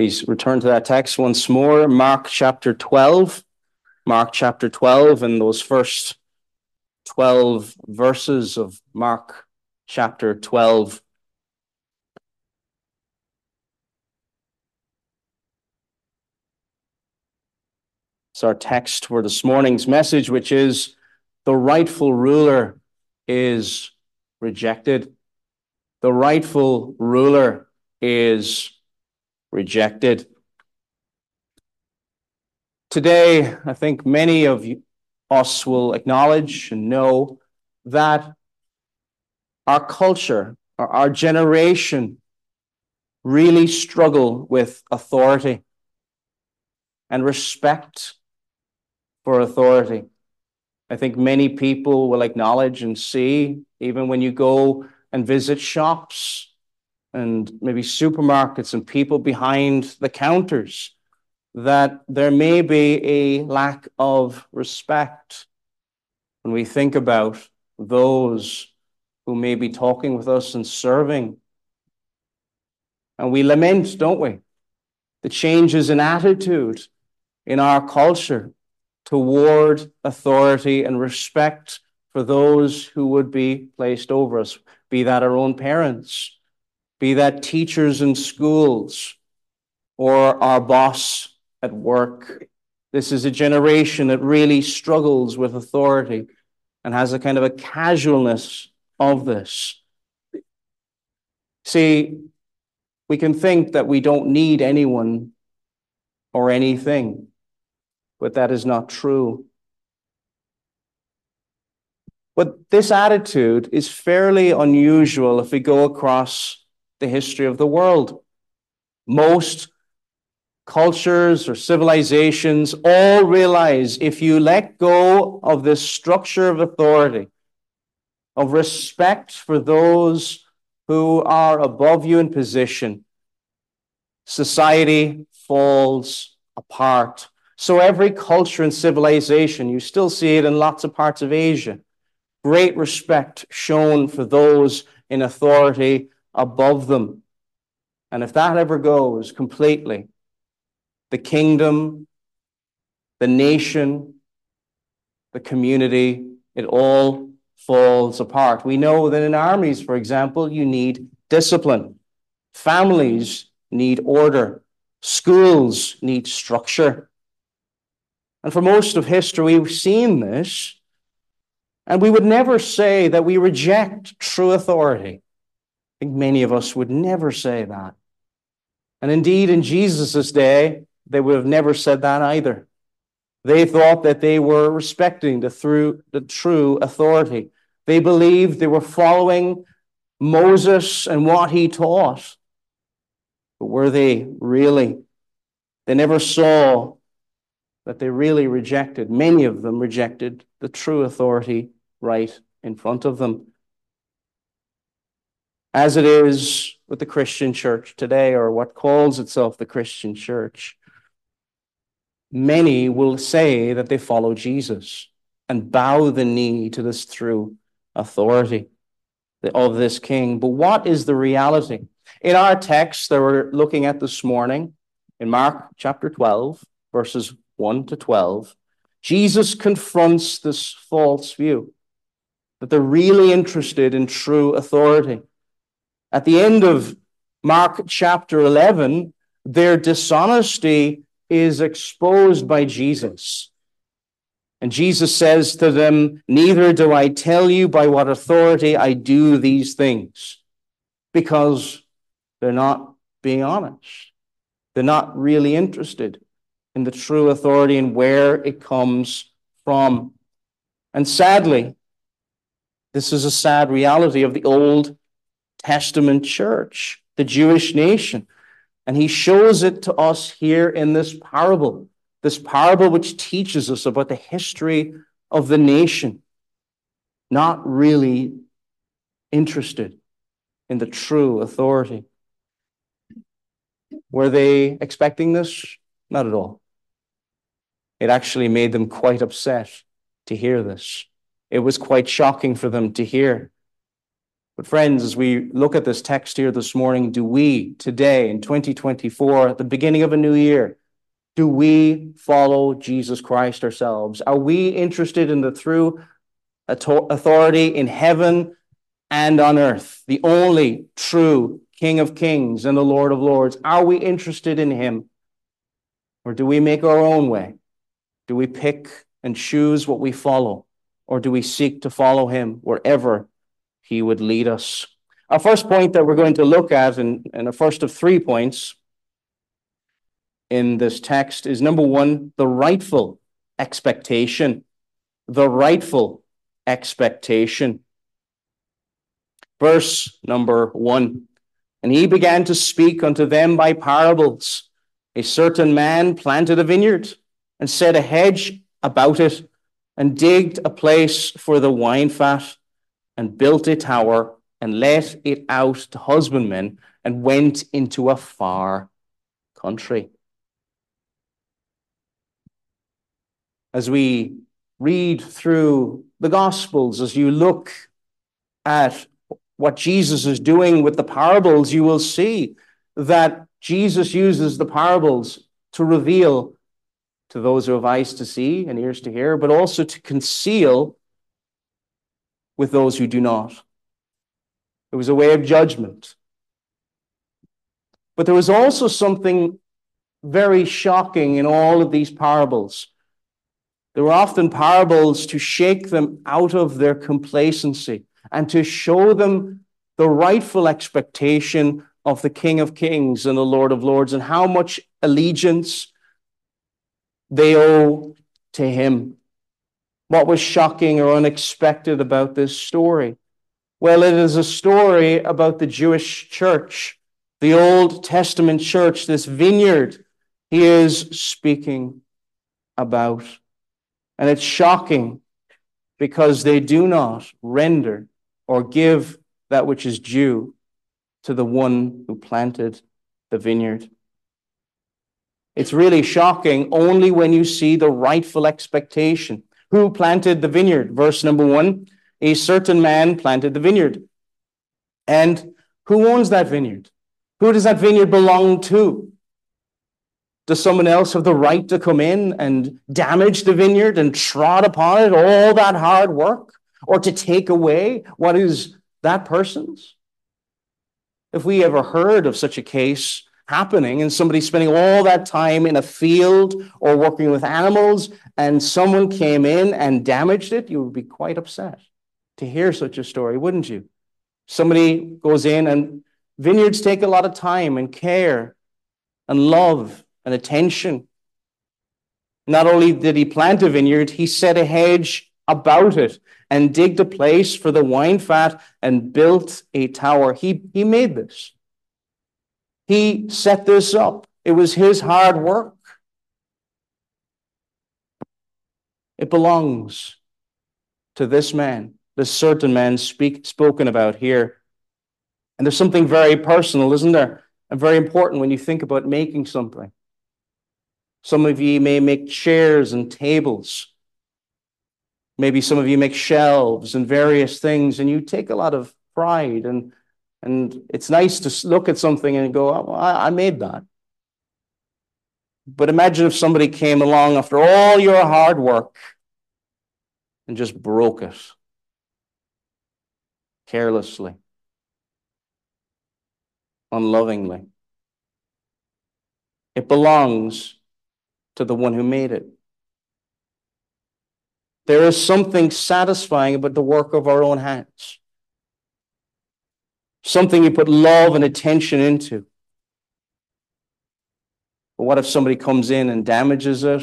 Please return to that text once more, Mark chapter 12. Mark chapter 12 and those first 12 verses of Mark chapter 12. It's our text for this morning's message, which is the rightful ruler is rejected. The rightful ruler is rejected. Today, I think many of us will acknowledge and know that our culture, or our generation, really struggle with authority and respect for authority. I think many people will acknowledge and see, even when you go and visit shops and maybe supermarkets and people behind the counters that there may be a lack of respect when we think about those who may be talking with us and serving. And we lament, don't we, the changes in attitude in our culture toward authority and respect for those who would be placed over us, be that our own parents be that teachers in schools or our boss at work. This is a generation that really struggles with authority and has a kind of a casualness of this. See, we can think that we don't need anyone or anything, but that is not true. But this attitude is fairly unusual if we go across the history of the world. Most cultures or civilizations all realize if you let go of this structure of authority, of respect for those who are above you in position, society falls apart. So every culture and civilization, you still see it in lots of parts of Asia, great respect shown for those in authority above them. And if that ever goes completely, the kingdom, the nation, the community, it all falls apart. We know that in armies, for example, you need discipline. Families need order. Schools need structure. And for most of history, we've seen this. And we would never say that we reject true authority think many of us would never say that. And indeed, in Jesus' day, they would have never said that either. They thought that they were respecting the, through, the true authority. They believed they were following Moses and what he taught. But were they really? They never saw that they really rejected, many of them rejected the true authority right in front of them as it is with the Christian church today, or what calls itself the Christian church. Many will say that they follow Jesus and bow the knee to this true authority of this king. But what is the reality? In our text that we're looking at this morning, in Mark chapter 12, verses 1 to 12, Jesus confronts this false view that they're really interested in true authority. At the end of Mark chapter 11, their dishonesty is exposed by Jesus. And Jesus says to them, Neither do I tell you by what authority I do these things, because they're not being honest. They're not really interested in the true authority and where it comes from. And sadly, this is a sad reality of the Old Testament church, the Jewish nation. And he shows it to us here in this parable, this parable which teaches us about the history of the nation, not really interested in the true authority. Were they expecting this? Not at all. It actually made them quite upset to hear this. It was quite shocking for them to hear But, friends, as we look at this text here this morning, do we today in 2024, at the beginning of a new year, do we follow Jesus Christ ourselves? Are we interested in the true authority in heaven and on earth, the only true King of kings and the Lord of lords? Are we interested in him? Or do we make our own way? Do we pick and choose what we follow? Or do we seek to follow him wherever he would lead us? Our first point that we're going to look at, and, and a first of three points in this text, is number one, the rightful expectation. The rightful expectation. Verse number one And he began to speak unto them by parables. A certain man planted a vineyard and set a hedge about it and digged a place for the wine fat and built a tower and let it out to husbandmen and went into a far country. As we read through the Gospels, as you look at what Jesus is doing with the parables, you will see that Jesus uses the parables to reveal to those who have eyes to see and ears to hear, but also to conceal with those who do not. It was a way of judgment. But there was also something very shocking in all of these parables. There were often parables to shake them out of their complacency and to show them the rightful expectation of the King of Kings and the Lord of Lords and how much allegiance they owe to him. What was shocking or unexpected about this story? Well, it is a story about the Jewish church, the Old Testament church, this vineyard he is speaking about. And it's shocking because they do not render or give that which is due to the one who planted the vineyard. It's really shocking only when you see the rightful expectation. Who planted the vineyard? Verse number one a certain man planted the vineyard. And who owns that vineyard? Who does that vineyard belong to? Does someone else have the right to come in and damage the vineyard and trod upon it, all that hard work, or to take away what is that person's? If we ever heard of such a case happening and somebody spending all that time in a field or working with animals and someone came in and damaged it, you would be quite upset to hear such a story, wouldn't you? Somebody goes in and vineyards take a lot of time and care and love and attention. Not only did he plant a vineyard, he set a hedge about it and digged a place for the wine fat and built a tower. He, he made this. He set this up. It was his hard work. It belongs to this man, this certain man speak, spoken about here. And there's something very personal, isn't there? And very important when you think about making something. Some of you may make chairs and tables Maybe some of you make shelves and various things, and you take a lot of pride. And, and it's nice to look at something and go, oh, I, I made that. But imagine if somebody came along after all your hard work and just broke it carelessly, unlovingly. It belongs to the one who made it. There is something satisfying about the work of our own hands. Something you put love and attention into. But what if somebody comes in and damages it?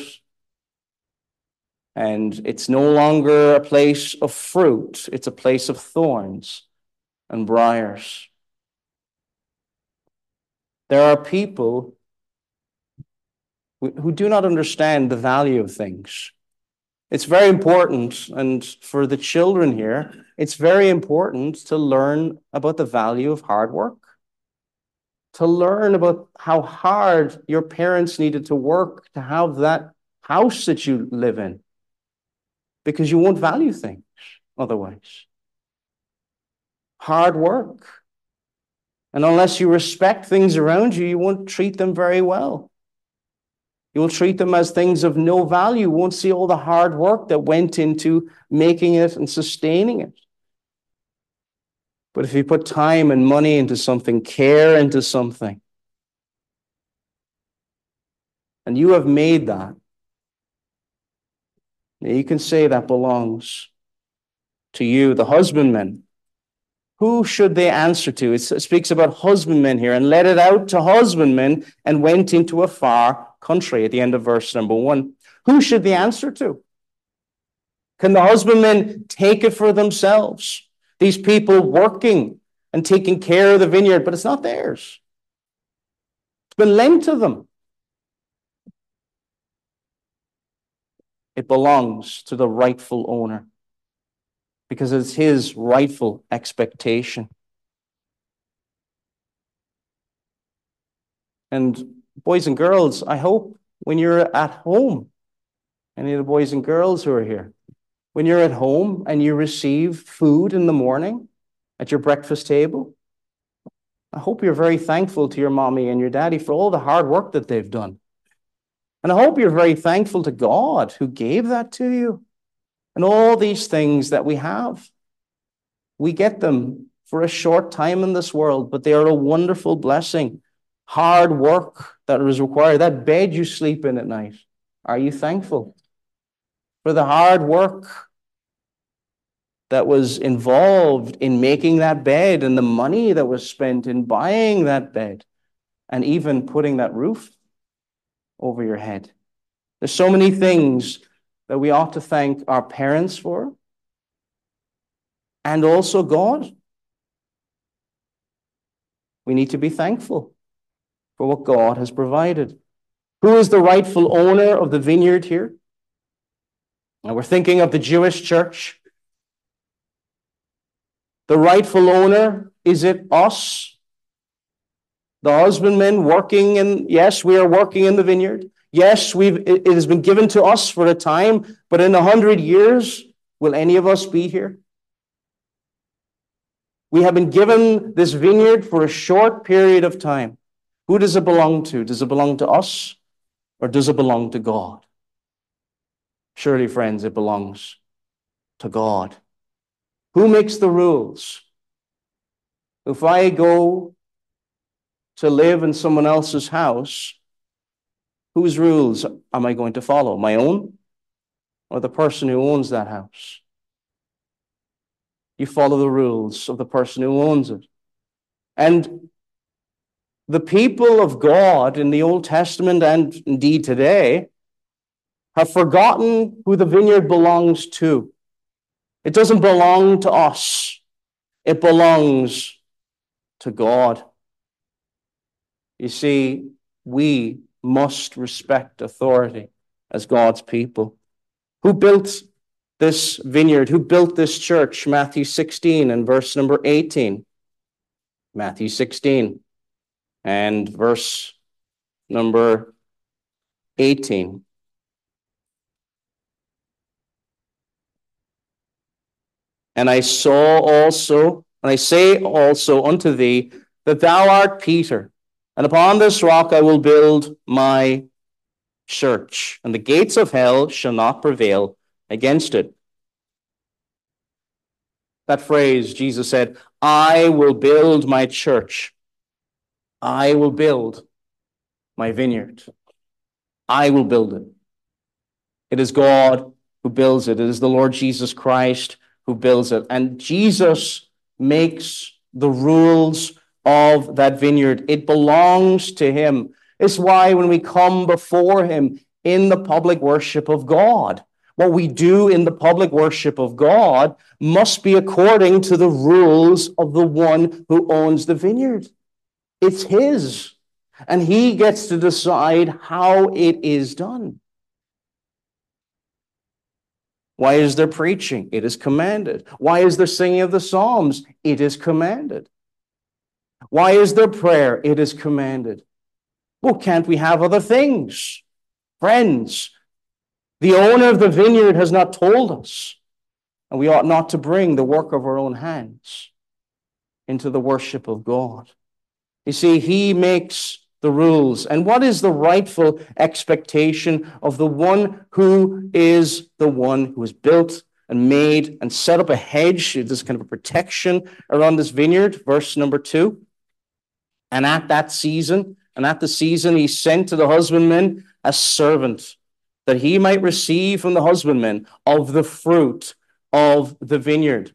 And it's no longer a place of fruit, it's a place of thorns and briars. There are people who do not understand the value of things. It's very important, and for the children here, it's very important to learn about the value of hard work, to learn about how hard your parents needed to work to have that house that you live in, because you won't value things otherwise. hard work. And unless you respect things around you, you won't treat them very well. You will treat them as things of no value. Won't see all the hard work that went into making it and sustaining it. But if you put time and money into something, care into something, and you have made that, you can say that belongs to you, the husbandman. Who should they answer to? It speaks about husbandmen here and let it out to husbandmen and went into a far country at the end of verse number one. Who should they answer to? Can the husbandmen take it for themselves? These people working and taking care of the vineyard, but it's not theirs. It's been lent to them. It belongs to the rightful owner because it's his rightful expectation. And boys and girls, I hope when you're at home, any of the boys and girls who are here, when you're at home and you receive food in the morning at your breakfast table, I hope you're very thankful to your mommy and your daddy for all the hard work that they've done. And I hope you're very thankful to God who gave that to you. And all these things that we have, we get them for a short time in this world, but they are a wonderful blessing. Hard work that is required, that bed you sleep in at night. Are you thankful for the hard work that was involved in making that bed and the money that was spent in buying that bed and even putting that roof over your head? There's so many things that we ought to thank our parents for and also God. We need to be thankful for what God has provided. Who is the rightful owner of the vineyard here? And we're thinking of the Jewish church. The rightful owner, is it us? The husbandmen working in, yes, we are working in the vineyard. Yes, we've, it has been given to us for a time, but in a hundred years, will any of us be here? We have been given this vineyard for a short period of time. Who does it belong to? Does it belong to us or does it belong to God? Surely, friends, it belongs to God. Who makes the rules? If I go to live in someone else's house, Whose rules am I going to follow? My own or the person who owns that house? You follow the rules of the person who owns it. And the people of God in the Old Testament and indeed today have forgotten who the vineyard belongs to. It doesn't belong to us, it belongs to God. You see, we must respect authority as God's people. Who built this vineyard? Who built this church? Matthew 16 and verse number 18. Matthew 16 and verse number 18. And I saw also, and I say also unto thee, that thou art Peter, and upon this rock I will build my church, and the gates of hell shall not prevail against it. That phrase, Jesus said, I will build my church. I will build my vineyard. I will build it. It is God who builds it. It is the Lord Jesus Christ who builds it. And Jesus makes the rules of that vineyard. It belongs to him. It's why when we come before him in the public worship of God, what we do in the public worship of God must be according to the rules of the one who owns the vineyard. It's his, and he gets to decide how it is done. Why is there preaching? It is commanded. Why is there singing of the Psalms? It is commanded. Why is there prayer? It is commanded. Well, can't we have other things? Friends, the owner of the vineyard has not told us, and we ought not to bring the work of our own hands. into the worship of God. You see, he makes the rules. And what is the rightful expectation of the one who is the one who has built and made and set up a hedge, this kind of a protection around this vineyard? Verse number two. And at that season, and at the season, he sent to the husbandman a servant that he might receive from the husbandman of the fruit of the vineyard.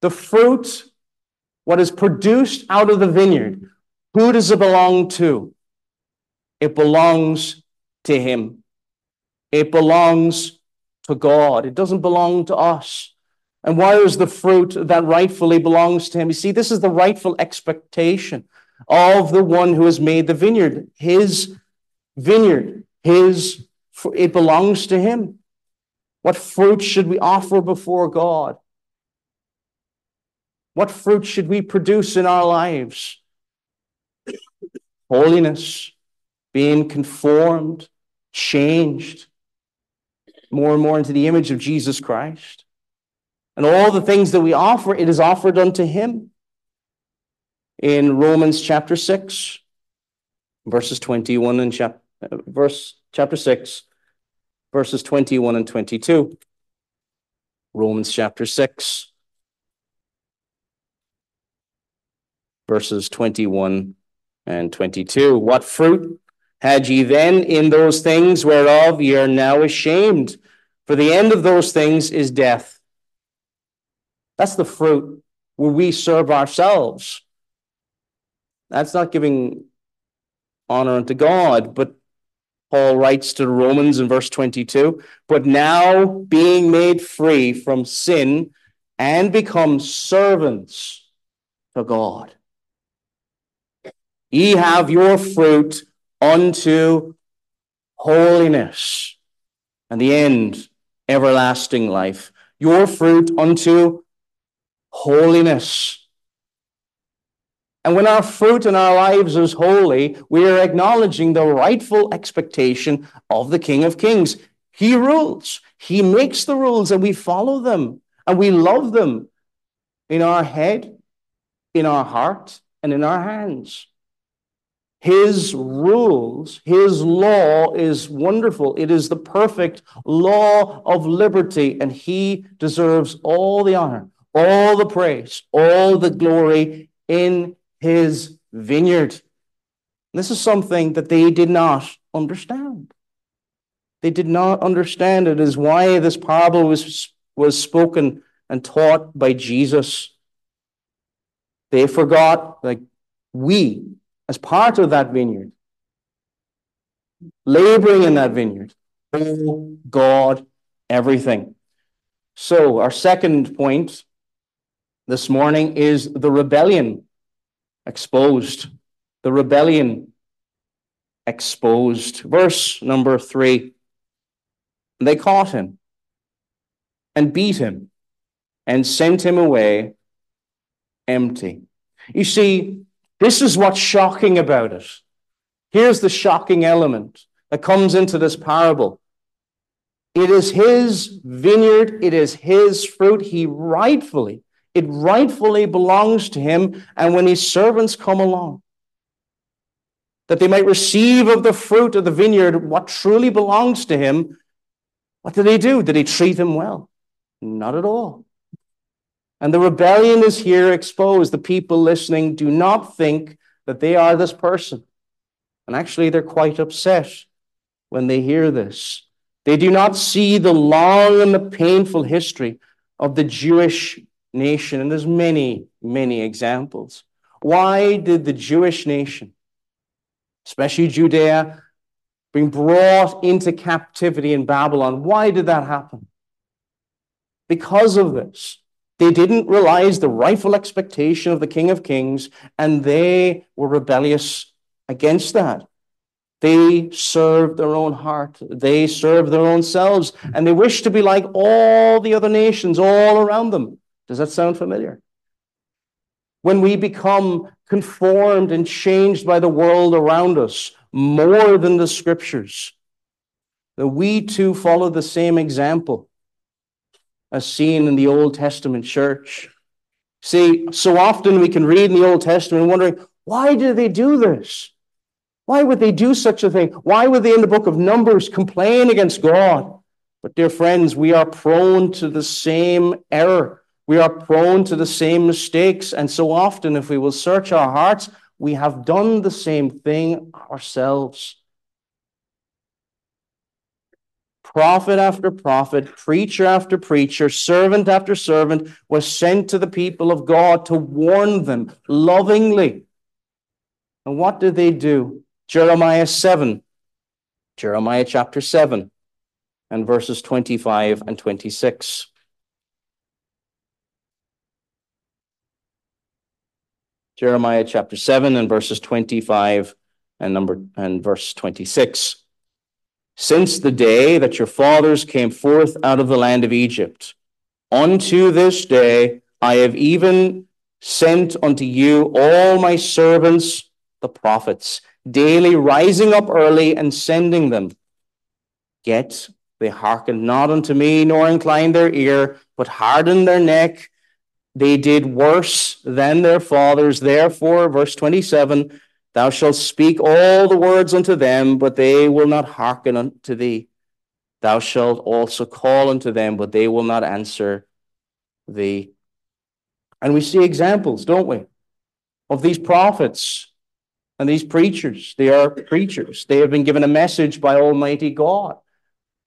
The fruit, what is produced out of the vineyard, who does it belong to? It belongs to him. It belongs to God. It doesn't belong to us. And why is the fruit that rightfully belongs to him? You see, this is the rightful expectation of the one who has made the vineyard, his vineyard, his it belongs to him. What fruit should we offer before God? What fruit should we produce in our lives? Holiness, being conformed, changed more and more into the image of Jesus Christ. And all the things that we offer, it is offered unto him. In Romans chapter 6, verses 21 and chapter, uh, verse chapter 6, verses 21 and 22. Romans chapter 6, verses 21 and 22. What fruit had ye then in those things whereof ye are now ashamed? For the end of those things is death. That's the fruit where we serve ourselves. That's not giving honor unto God, but Paul writes to the Romans in verse 22 But now being made free from sin and become servants to God, ye have your fruit unto holiness, and the end, everlasting life. Your fruit unto holiness. And when our fruit in our lives is holy, we are acknowledging the rightful expectation of the King of Kings. He rules, He makes the rules, and we follow them, and we love them in our head, in our heart, and in our hands. His rules, His law is wonderful. It is the perfect law of liberty, and He deserves all the honor, all the praise, all the glory in his vineyard. This is something that they did not understand. They did not understand it is why this parable was, was spoken and taught by Jesus. They forgot, like we, as part of that vineyard, laboring in that vineyard, owe God everything. So, our second point this morning is the rebellion exposed. The rebellion exposed. Verse number three. They caught him and beat him and sent him away empty. You see, this is what's shocking about it. Here's the shocking element that comes into this parable. It is his vineyard, it is his fruit. He rightfully it rightfully belongs to him. And when his servants come along, that they might receive of the fruit of the vineyard what truly belongs to him, what did they do? Did he treat him well? Not at all. And the rebellion is here exposed. The people listening do not think that they are this person. And actually, they're quite upset when they hear this. They do not see the long and the painful history of the Jewish nation, and there's many, many examples. Why did the Jewish nation, especially Judea, being brought into captivity in Babylon? Why did that happen? Because of this. They didn't realize the rightful expectation of the King of Kings, and they were rebellious against that. They served their own heart. They served their own selves, and they wished to be like all the other nations all around them. Does that sound familiar? When we become conformed and changed by the world around us more than the scriptures, that we too follow the same example as seen in the Old Testament church. See, so often we can read in the Old Testament wondering, why did they do this? Why would they do such a thing? Why would they, in the book of Numbers, complain against God? But, dear friends, we are prone to the same error. We are prone to the same mistakes. And so often, if we will search our hearts, we have done the same thing ourselves. Prophet after prophet, preacher after preacher, servant after servant was sent to the people of God to warn them lovingly. And what did they do? Jeremiah 7, Jeremiah chapter 7, and verses 25 and 26. Jeremiah chapter 7 and verses 25 and number and verse 26 since the day that your fathers came forth out of the land of Egypt. Unto this day I have even sent unto you all my servants, the prophets, daily rising up early and sending them. Yet they hearkened not unto me, nor inclined their ear, but hardened their neck. They did worse than their fathers. Therefore, verse 27 Thou shalt speak all the words unto them, but they will not hearken unto thee. Thou shalt also call unto them, but they will not answer thee. And we see examples, don't we, of these prophets and these preachers. They are preachers. They have been given a message by Almighty God.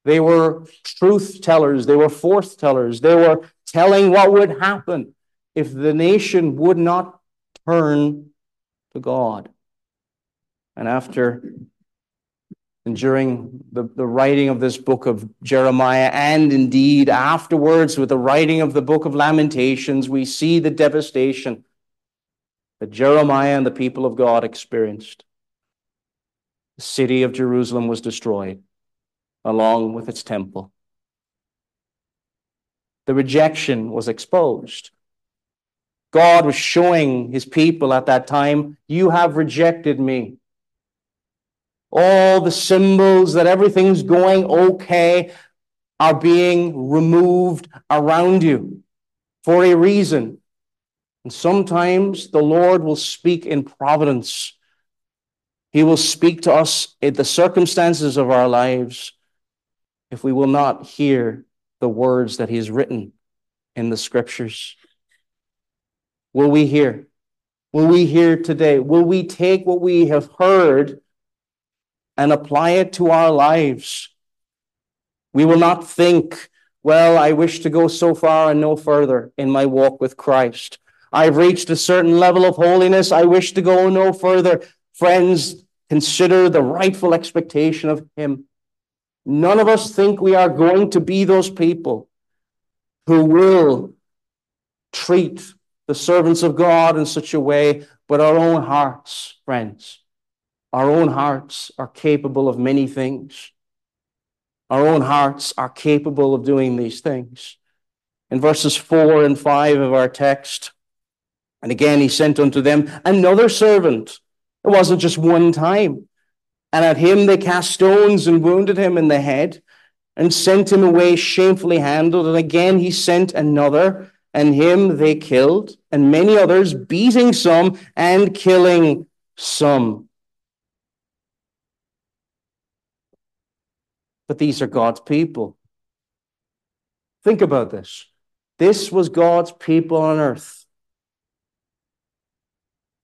They were truth tellers. They were forth tellers. They were telling what would happen if the nation would not turn to God. And after and during the, the writing of this book of Jeremiah, and indeed afterwards with the writing of the book of Lamentations, we see the devastation that Jeremiah and the people of God experienced. The city of Jerusalem was destroyed, along with its temple. The rejection was exposed. God was showing his people at that time, You have rejected me all the symbols that everything's going okay are being removed around you for a reason. And sometimes the Lord will speak in providence. He will speak to us in the circumstances of our lives if we will not hear the words that He has written in the scriptures. Will we hear? Will we hear today? Will we take what we have heard and apply it to our lives. We will not think, well, I wish to go so far and no further in my walk with Christ. I've reached a certain level of holiness. I wish to go no further. Friends, consider the rightful expectation of Him. None of us think we are going to be those people who will treat the servants of God in such a way, but our own hearts, friends our own hearts are capable of many things. Our own hearts are capable of doing these things. In verses 4 and 5 of our text, and again he sent unto them another servant. It wasn't just one time. And at him they cast stones and wounded him in the head and sent him away shamefully handled. And again he sent another, and him they killed, and many others, beating some and killing some. But these are God's people. Think about this. This was God's people on earth.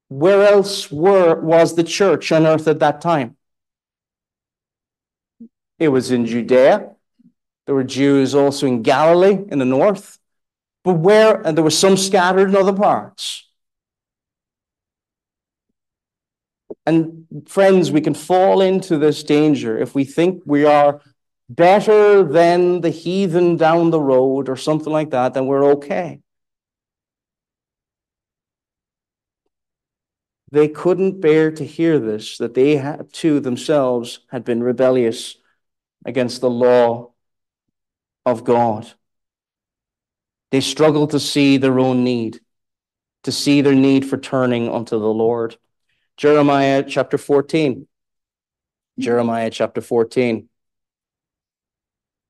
Where else were, was the church on earth at that time? It was in Judea. There were Jews also in Galilee in the north. But where, and there were some scattered in other parts. And friends, we can fall into this danger if we think we are better than the heathen down the road or something like that, then we're okay. They couldn't bear to hear this, that they had, too themselves had been rebellious against the law of God. They struggled to see their own need, to see their need for turning unto the Lord. Jeremiah chapter 14. Jeremiah chapter 14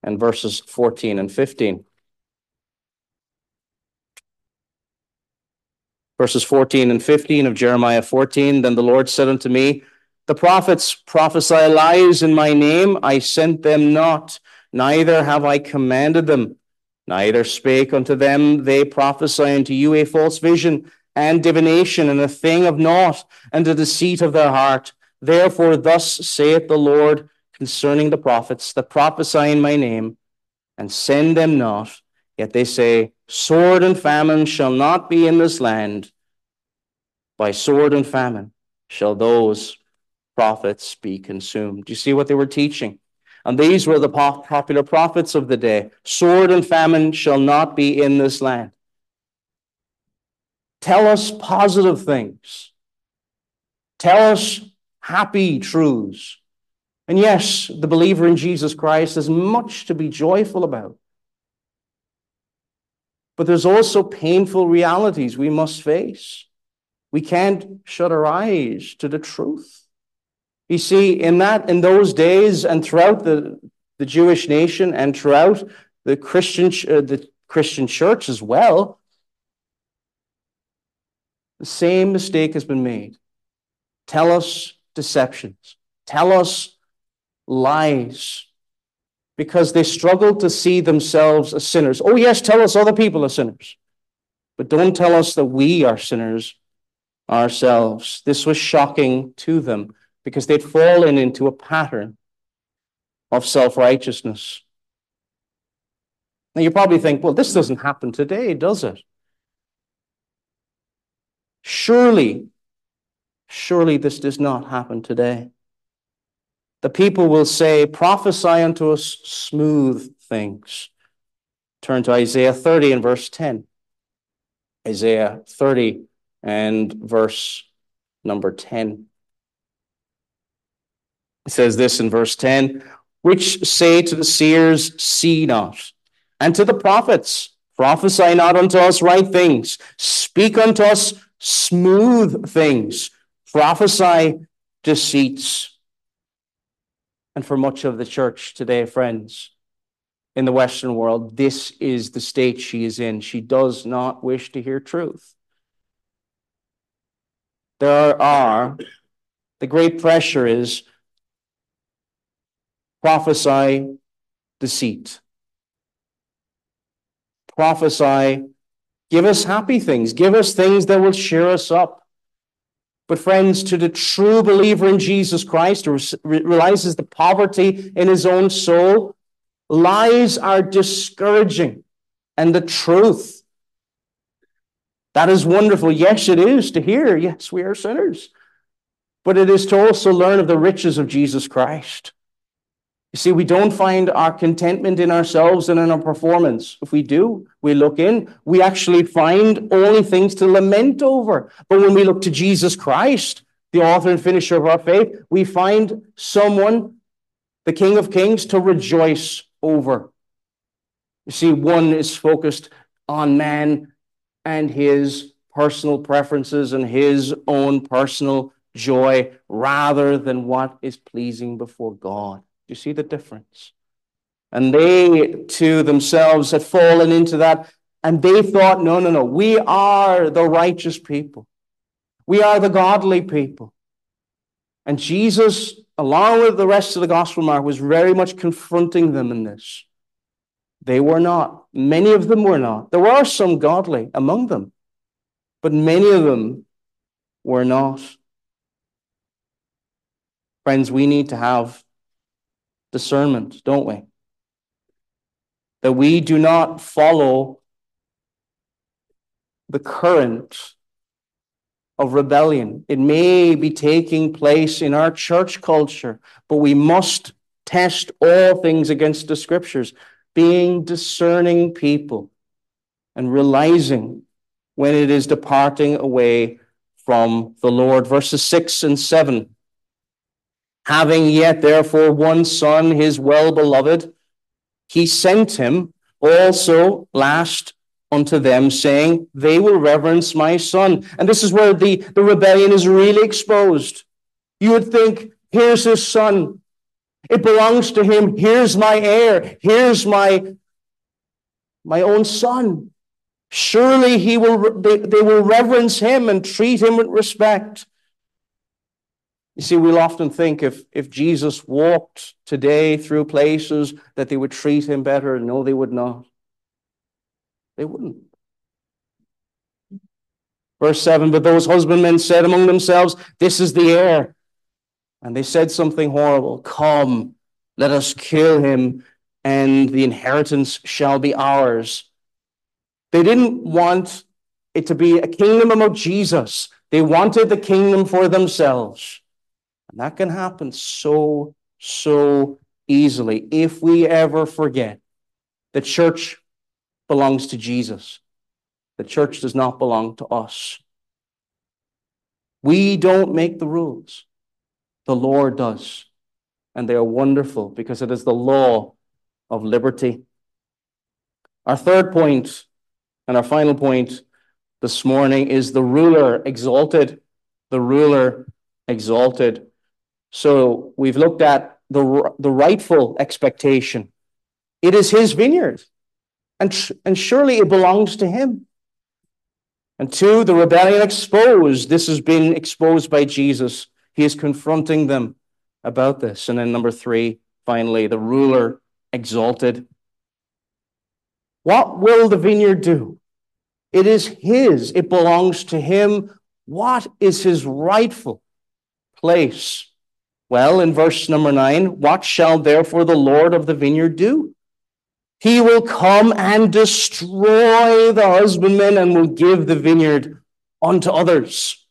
and verses 14 and 15. verses 14 and 15 of Jeremiah 14. Then the Lord said unto me, The prophets prophesy lies in my name. I sent them not, neither have I commanded them. Neither spake unto them, they prophesy unto you a false vision and divination and a thing of naught and a deceit of their heart. Therefore, thus saith the Lord concerning the prophets that prophesy in my name and send them not. Yet they say, Sword and famine shall not be in this land. By sword and famine shall those prophets be consumed. Do you see what they were teaching? And these were the popular prophets of the day. Sword and famine shall not be in this land. Tell us positive things. Tell us happy truths. And yes, the believer in Jesus Christ has much to be joyful about. But there's also painful realities we must face. We can't shut our eyes to the truth. You see, in that, in those days, and throughout the, the Jewish nation and throughout the Christian, uh, the Christian church as well, the same mistake has been made. Tell us deceptions. Tell us lies because they struggle to see themselves as sinners. Oh, yes, tell us other people are sinners, but don't tell us that we are sinners ourselves. This was shocking to them because they'd fallen into a pattern of self righteousness. Now, you probably think, well, this doesn't happen today, does it? Surely, surely this does not happen today. The people will say, Prophesy unto us smooth things. Turn to Isaiah 30 and verse 10. Isaiah 30 and verse number 10. It says this in verse 10 which say to the seers, See not, and to the prophets, Prophesy not unto us right things, speak unto us smooth things, prophesy deceits. And for much of the church today, friends, in the Western world, this is the state she is in. She does not wish to hear truth. There are, the great pressure is prophesy deceit. Prophesy Give us happy things. Give us things that will cheer us up. But, friends, to the true believer in Jesus Christ who realizes the poverty in his own soul, lies are discouraging. And the truth, that is wonderful. Yes, it is to hear. Yes, we are sinners. But it is to also learn of the riches of Jesus Christ. You see, we don't find our contentment in ourselves and in our performance. If we do, we look in, we actually find only things to lament over. But when we look to Jesus Christ, the author and finisher of our faith, we find someone, the King of Kings, to rejoice over. You see, one is focused on man and his personal preferences and his own personal joy rather than what is pleasing before God Do you see the difference? And they to themselves had fallen into that, and they thought, no, no, no, we are the righteous people. We are the godly people. And Jesus, along with the rest of the gospel mark, was very much confronting them in this. They were not. Many of them were not. There were some godly among them, but many of them were not. Friends, we need to have discernment, don't we? That we do not follow the current of rebellion. It may be taking place in our church culture, but we must test all things against the scriptures, being discerning people and realizing when it is departing away from the Lord. Verses 6 and 7 Having yet therefore one son, his well beloved, he sent him also last unto them, saying, They will reverence my son. And this is where the, the rebellion is really exposed. You would think, here's his son. It belongs to him. Here's my heir. Here's my, my own son. Surely he will, they, they will reverence him and treat him with respect. You see, we'll often think if, if Jesus walked today through places that they would treat him better. No, they would not. They wouldn't. Verse 7 But those husbandmen said among themselves, This is the heir. And they said something horrible Come, let us kill him, and the inheritance shall be ours. They didn't want it to be a kingdom about Jesus, they wanted the kingdom for themselves. And that can happen so, so easily if we ever forget the church belongs to Jesus. The church does not belong to us. We don't make the rules. The Lord does. And they are wonderful because it is the law of liberty. Our third point and our final point this morning is the ruler exalted. The ruler exalted. So we've looked at the, the rightful expectation. It is his vineyard, and, and surely it belongs to him. And two, the rebellion exposed. This has been exposed by Jesus. He is confronting them about this. And then number three, finally, the ruler exalted. What will the vineyard do? It is his, it belongs to him. What is his rightful place? Well, in verse number nine, what shall therefore the Lord of the vineyard do? He will come and destroy the husbandmen and will give the vineyard unto others.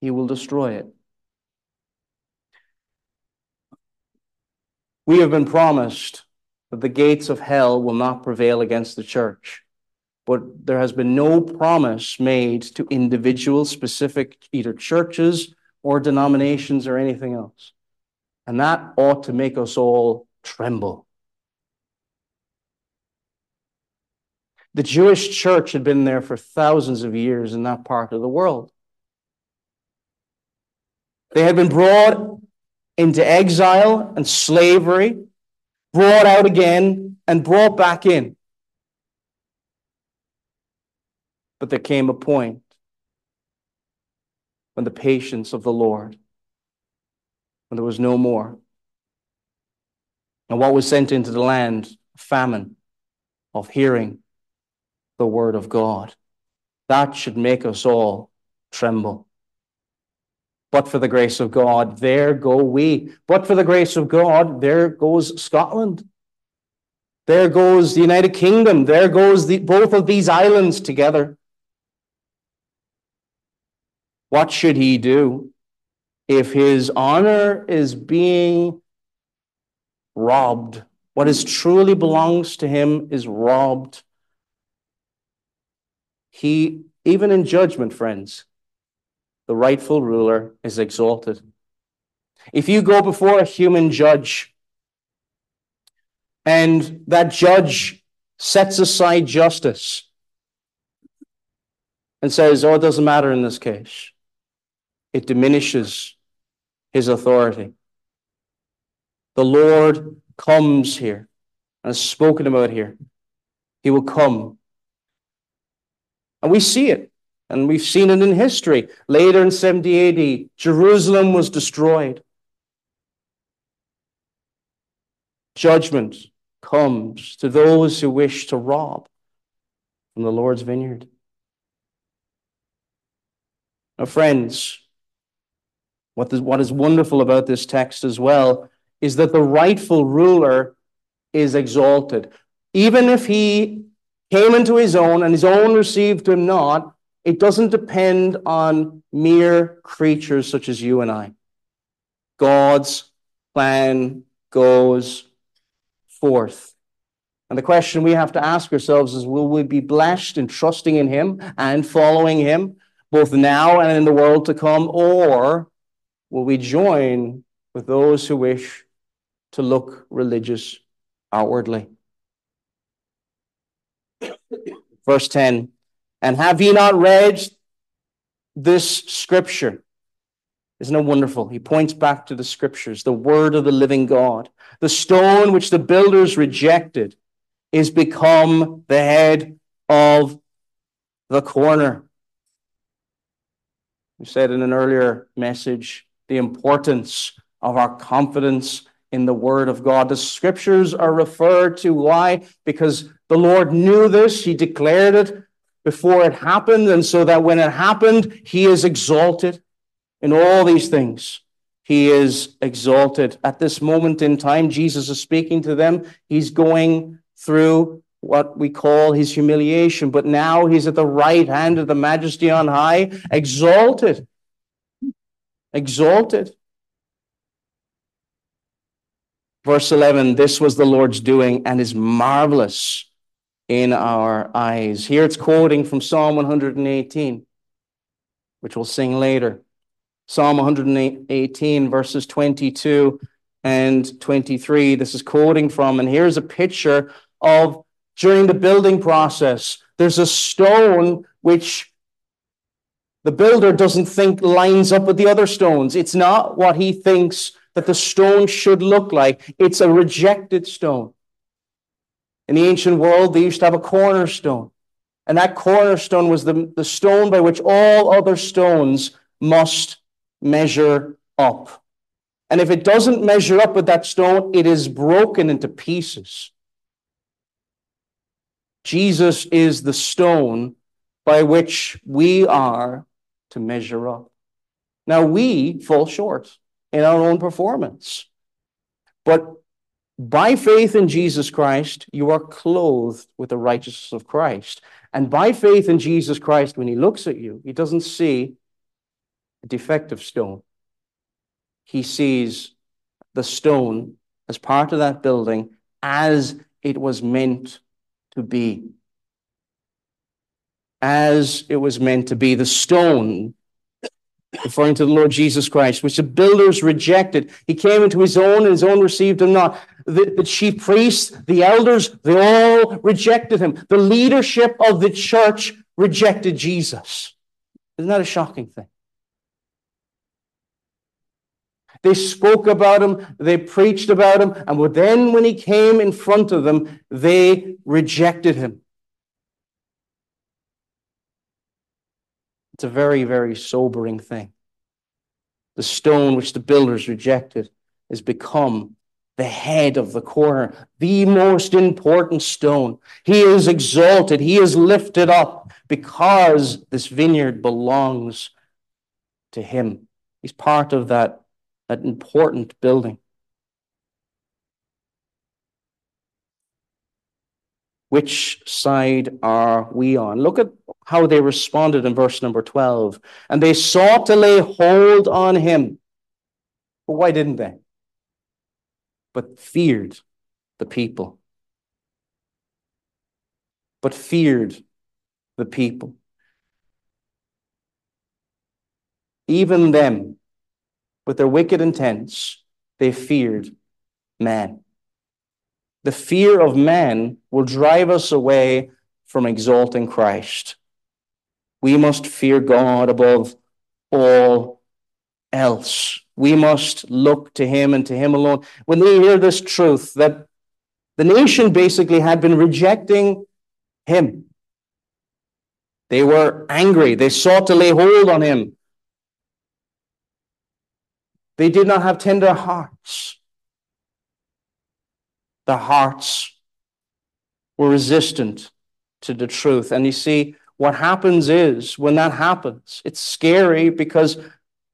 He will destroy it. We have been promised that the gates of hell will not prevail against the church. But there has been no promise made to individual specific either churches or denominations or anything else. And that ought to make us all tremble. The Jewish church had been there for thousands of years in that part of the world. They had been brought into exile and slavery, brought out again, and brought back in. But there came a point when the patience of the Lord, when there was no more. And what was sent into the land? Famine of hearing the word of God. That should make us all tremble. But for the grace of God, there go we. But for the grace of God, there goes Scotland. There goes the United Kingdom. There goes the, both of these islands together. What should he do if his honor is being robbed? What is truly belongs to him is robbed. He, even in judgment, friends, the rightful ruler is exalted. If you go before a human judge and that judge sets aside justice and says, Oh, it doesn't matter in this case, it diminishes his authority. The Lord comes here and is spoken about here. He will come. And we see it, and we've seen it in history. Later in 70 AD, Jerusalem was destroyed. Judgment comes to those who wish to rob from the Lord's vineyard. Now, friends, what, what is wonderful about this text as well is that the rightful ruler is exalted. Even if he came into his own and his own received him not, it doesn't depend on mere creatures such as you and I. God's plan goes forth. And the question we have to ask ourselves is will we be blessed in trusting in him and following him, both now and in the world to come, or will we join with those who wish to look religious outwardly? Verse 10 And have ye not read this scripture? Isn't it wonderful? He points back to the scriptures, the word of the living God. The stone which the builders rejected is become the head of the corner. We said in an earlier message the importance of our confidence in the Word of God. The scriptures are referred to. Why? Because the Lord knew this, He declared it before it happened, and so that when it happened, He is exalted in all these things. He is exalted. At this moment in time, Jesus is speaking to them. He's going through what we call his humiliation, but now he's at the right hand of the majesty on high, exalted. Exalted. Verse 11 This was the Lord's doing and is marvelous in our eyes. Here it's quoting from Psalm 118, which we'll sing later. Psalm 118, verses 22 and 23. This is quoting from, and here's a picture of during the building process. There's a stone which the builder doesn't think lines up with the other stones. It's not what he thinks that the stone should look like. It's a rejected stone. In the ancient world, they used to have a cornerstone. And that cornerstone was the, the stone by which all other stones must measure up. And if it doesn't measure up with that stone, it is broken into pieces. Jesus is the stone by which we are to measure up. Now, we fall short in our own performance. But by faith in Jesus Christ, you are clothed with the righteousness of Christ. And by faith in Jesus Christ, when he looks at you, he doesn't see a defective stone. He sees the stone as part of that building as it was meant to be. As it was meant to be. The stone referring to the Lord Jesus Christ, which the builders rejected. He came into his own, and his own received him not. The, the chief priests, the elders, they all rejected him. The leadership of the church rejected Jesus. Isn't that a shocking thing? They spoke about him, they preached about him, and then when he came in front of them, they rejected him. It's a very, very sobering thing. The stone which the builders rejected has become the head of the corner, the most important stone. He is exalted, he is lifted up because this vineyard belongs to him. He's part of that, that important building. Which side are we on? Look at how they responded in verse number 12. And they sought to lay hold on him. But why didn't they? But feared the people. But feared the people. Even them, with their wicked intents, they feared man. The fear of man will drive us away from exalting Christ. We must fear God above all else. We must look to Him and to Him alone. When they hear this truth that the nation basically had been rejecting Him, they were angry. They sought to lay hold on Him. They did not have tender hearts. The hearts were resistant to the truth. And you see, what happens is when that happens, it's scary because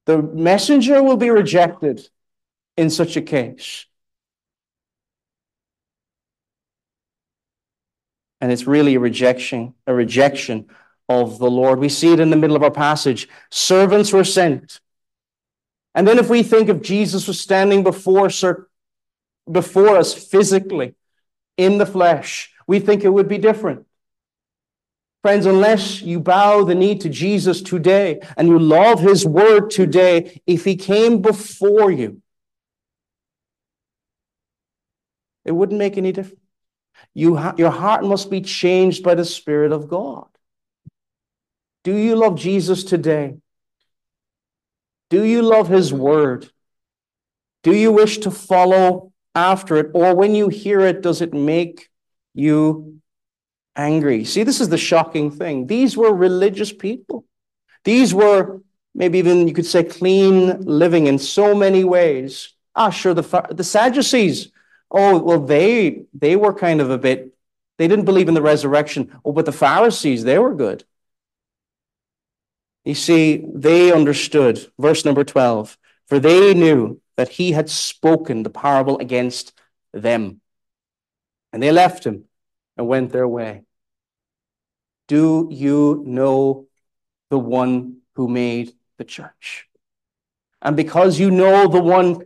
the messenger will be rejected in such a case. And it's really a rejection, a rejection of the Lord. We see it in the middle of our passage. Servants were sent. And then if we think of Jesus was standing before, before us physically in the flesh, we think it would be different. Friends, unless you bow the knee to Jesus today and you love his word today, if he came before you, it wouldn't make any difference. You ha- your heart must be changed by the Spirit of God. Do you love Jesus today? Do you love his word? Do you wish to follow after it? Or when you hear it, does it make you angry? See, this is the shocking thing. These were religious people. These were maybe even you could say clean living in so many ways. Ah, sure, the, the Sadducees, oh, well, they, they were kind of a bit, they didn't believe in the resurrection. Oh, but the Pharisees, they were good. You see, they understood, verse number 12, for they knew that he had spoken the parable against them. And they left him and went their way. Do you know the one who made the church? And because you know the one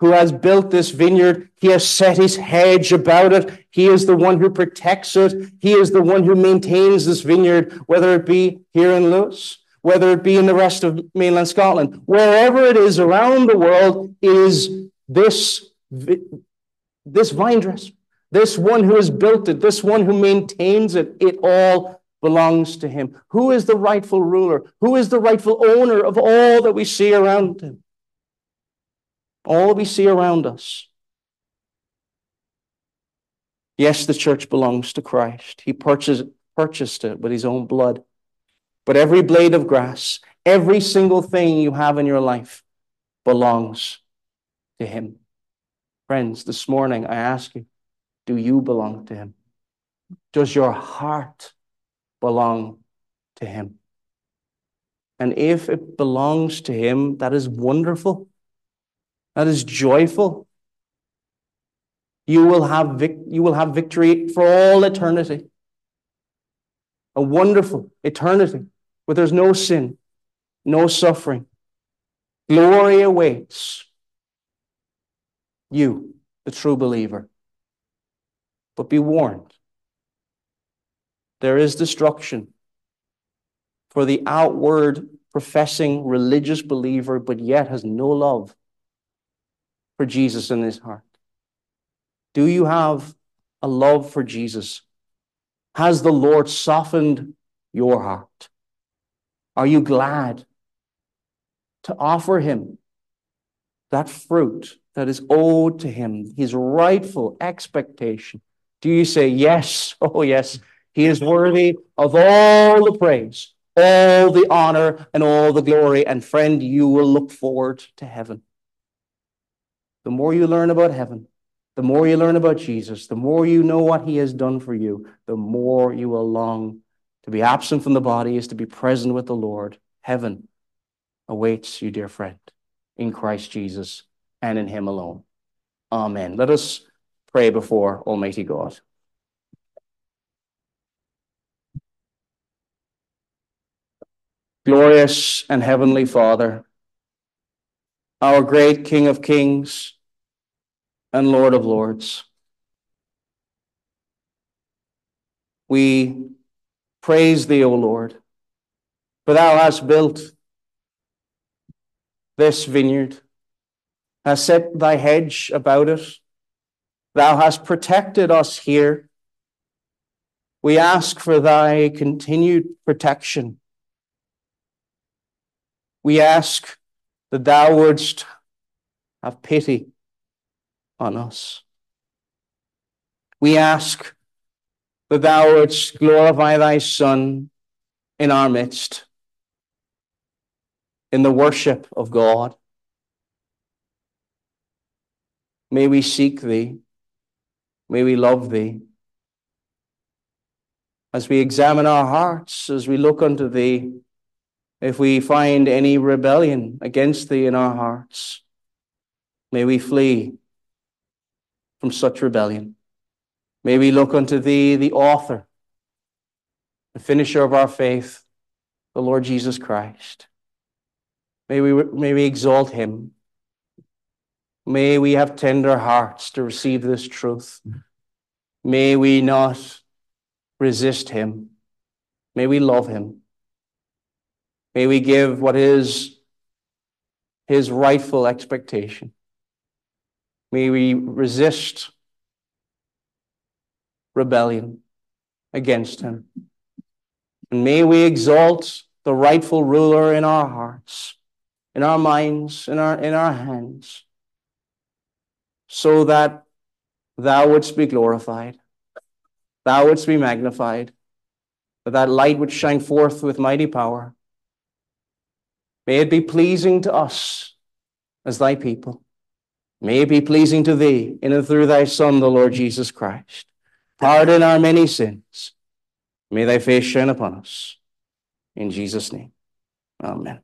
who has built this vineyard, he has set his hedge about it. He is the one who protects it. He is the one who maintains this vineyard, whether it be here in Lewis, whether it be in the rest of mainland Scotland, wherever it is around the world, is this, this vine dresser, this one who has built it, this one who maintains it. It all belongs to him. Who is the rightful ruler? Who is the rightful owner of all that we see around him? All we see around us. Yes, the church belongs to Christ. He purchased, purchased it with his own blood. But every blade of grass, every single thing you have in your life belongs to Him. Friends, this morning I ask you, do you belong to Him? Does your heart belong to Him? And if it belongs to Him, that is wonderful. That is joyful. You will have, vic- you will have victory for all eternity. A wonderful eternity where there's no sin, no suffering. Glory awaits you, the true believer. But be warned there is destruction for the outward professing religious believer, but yet has no love for Jesus in his heart. Do you have a love for Jesus? Has the Lord softened your heart? Are you glad to offer him that fruit that is owed to him, his rightful expectation? Do you say, Yes, oh, yes, he is worthy of all the praise, all the honor, and all the glory? And friend, you will look forward to heaven. The more you learn about heaven, the more you learn about Jesus, the more you know what he has done for you, the more you will long to be absent from the body is to be present with the Lord. Heaven awaits you, dear friend, in Christ Jesus and in Him alone. Amen. Let us pray before Almighty God. Glorious and heavenly Father, our great King of kings and Lord of lords, we Praise thee, O Lord, for thou hast built this vineyard, hast set thy hedge about it. Thou hast protected us here. We ask for thy continued protection. We ask that thou wouldst have pity on us. We ask that thou wouldst glorify thy Son in our midst, in the worship of God. May we seek thee. May we love thee. As we examine our hearts, as we look unto thee, if we find any rebellion against thee in our hearts, may we flee from such rebellion. May we look unto thee, the author, the finisher of our faith, the Lord Jesus Christ. May we, may we exalt him. May we have tender hearts to receive this truth. May we not resist him. May we love him. May we give what is his rightful expectation. May we resist rebellion against him. And may we exalt the rightful ruler in our hearts in our minds, in our, in our hands, so that thou wouldst be glorified, thou wouldst be magnified, that that light would shine forth with mighty power. May it be pleasing to us as thy people. May it be pleasing to thee in and through thy Son, the Lord Jesus Christ. Pardon our many sins. May thy face shine upon us. In Jesus' name, amen.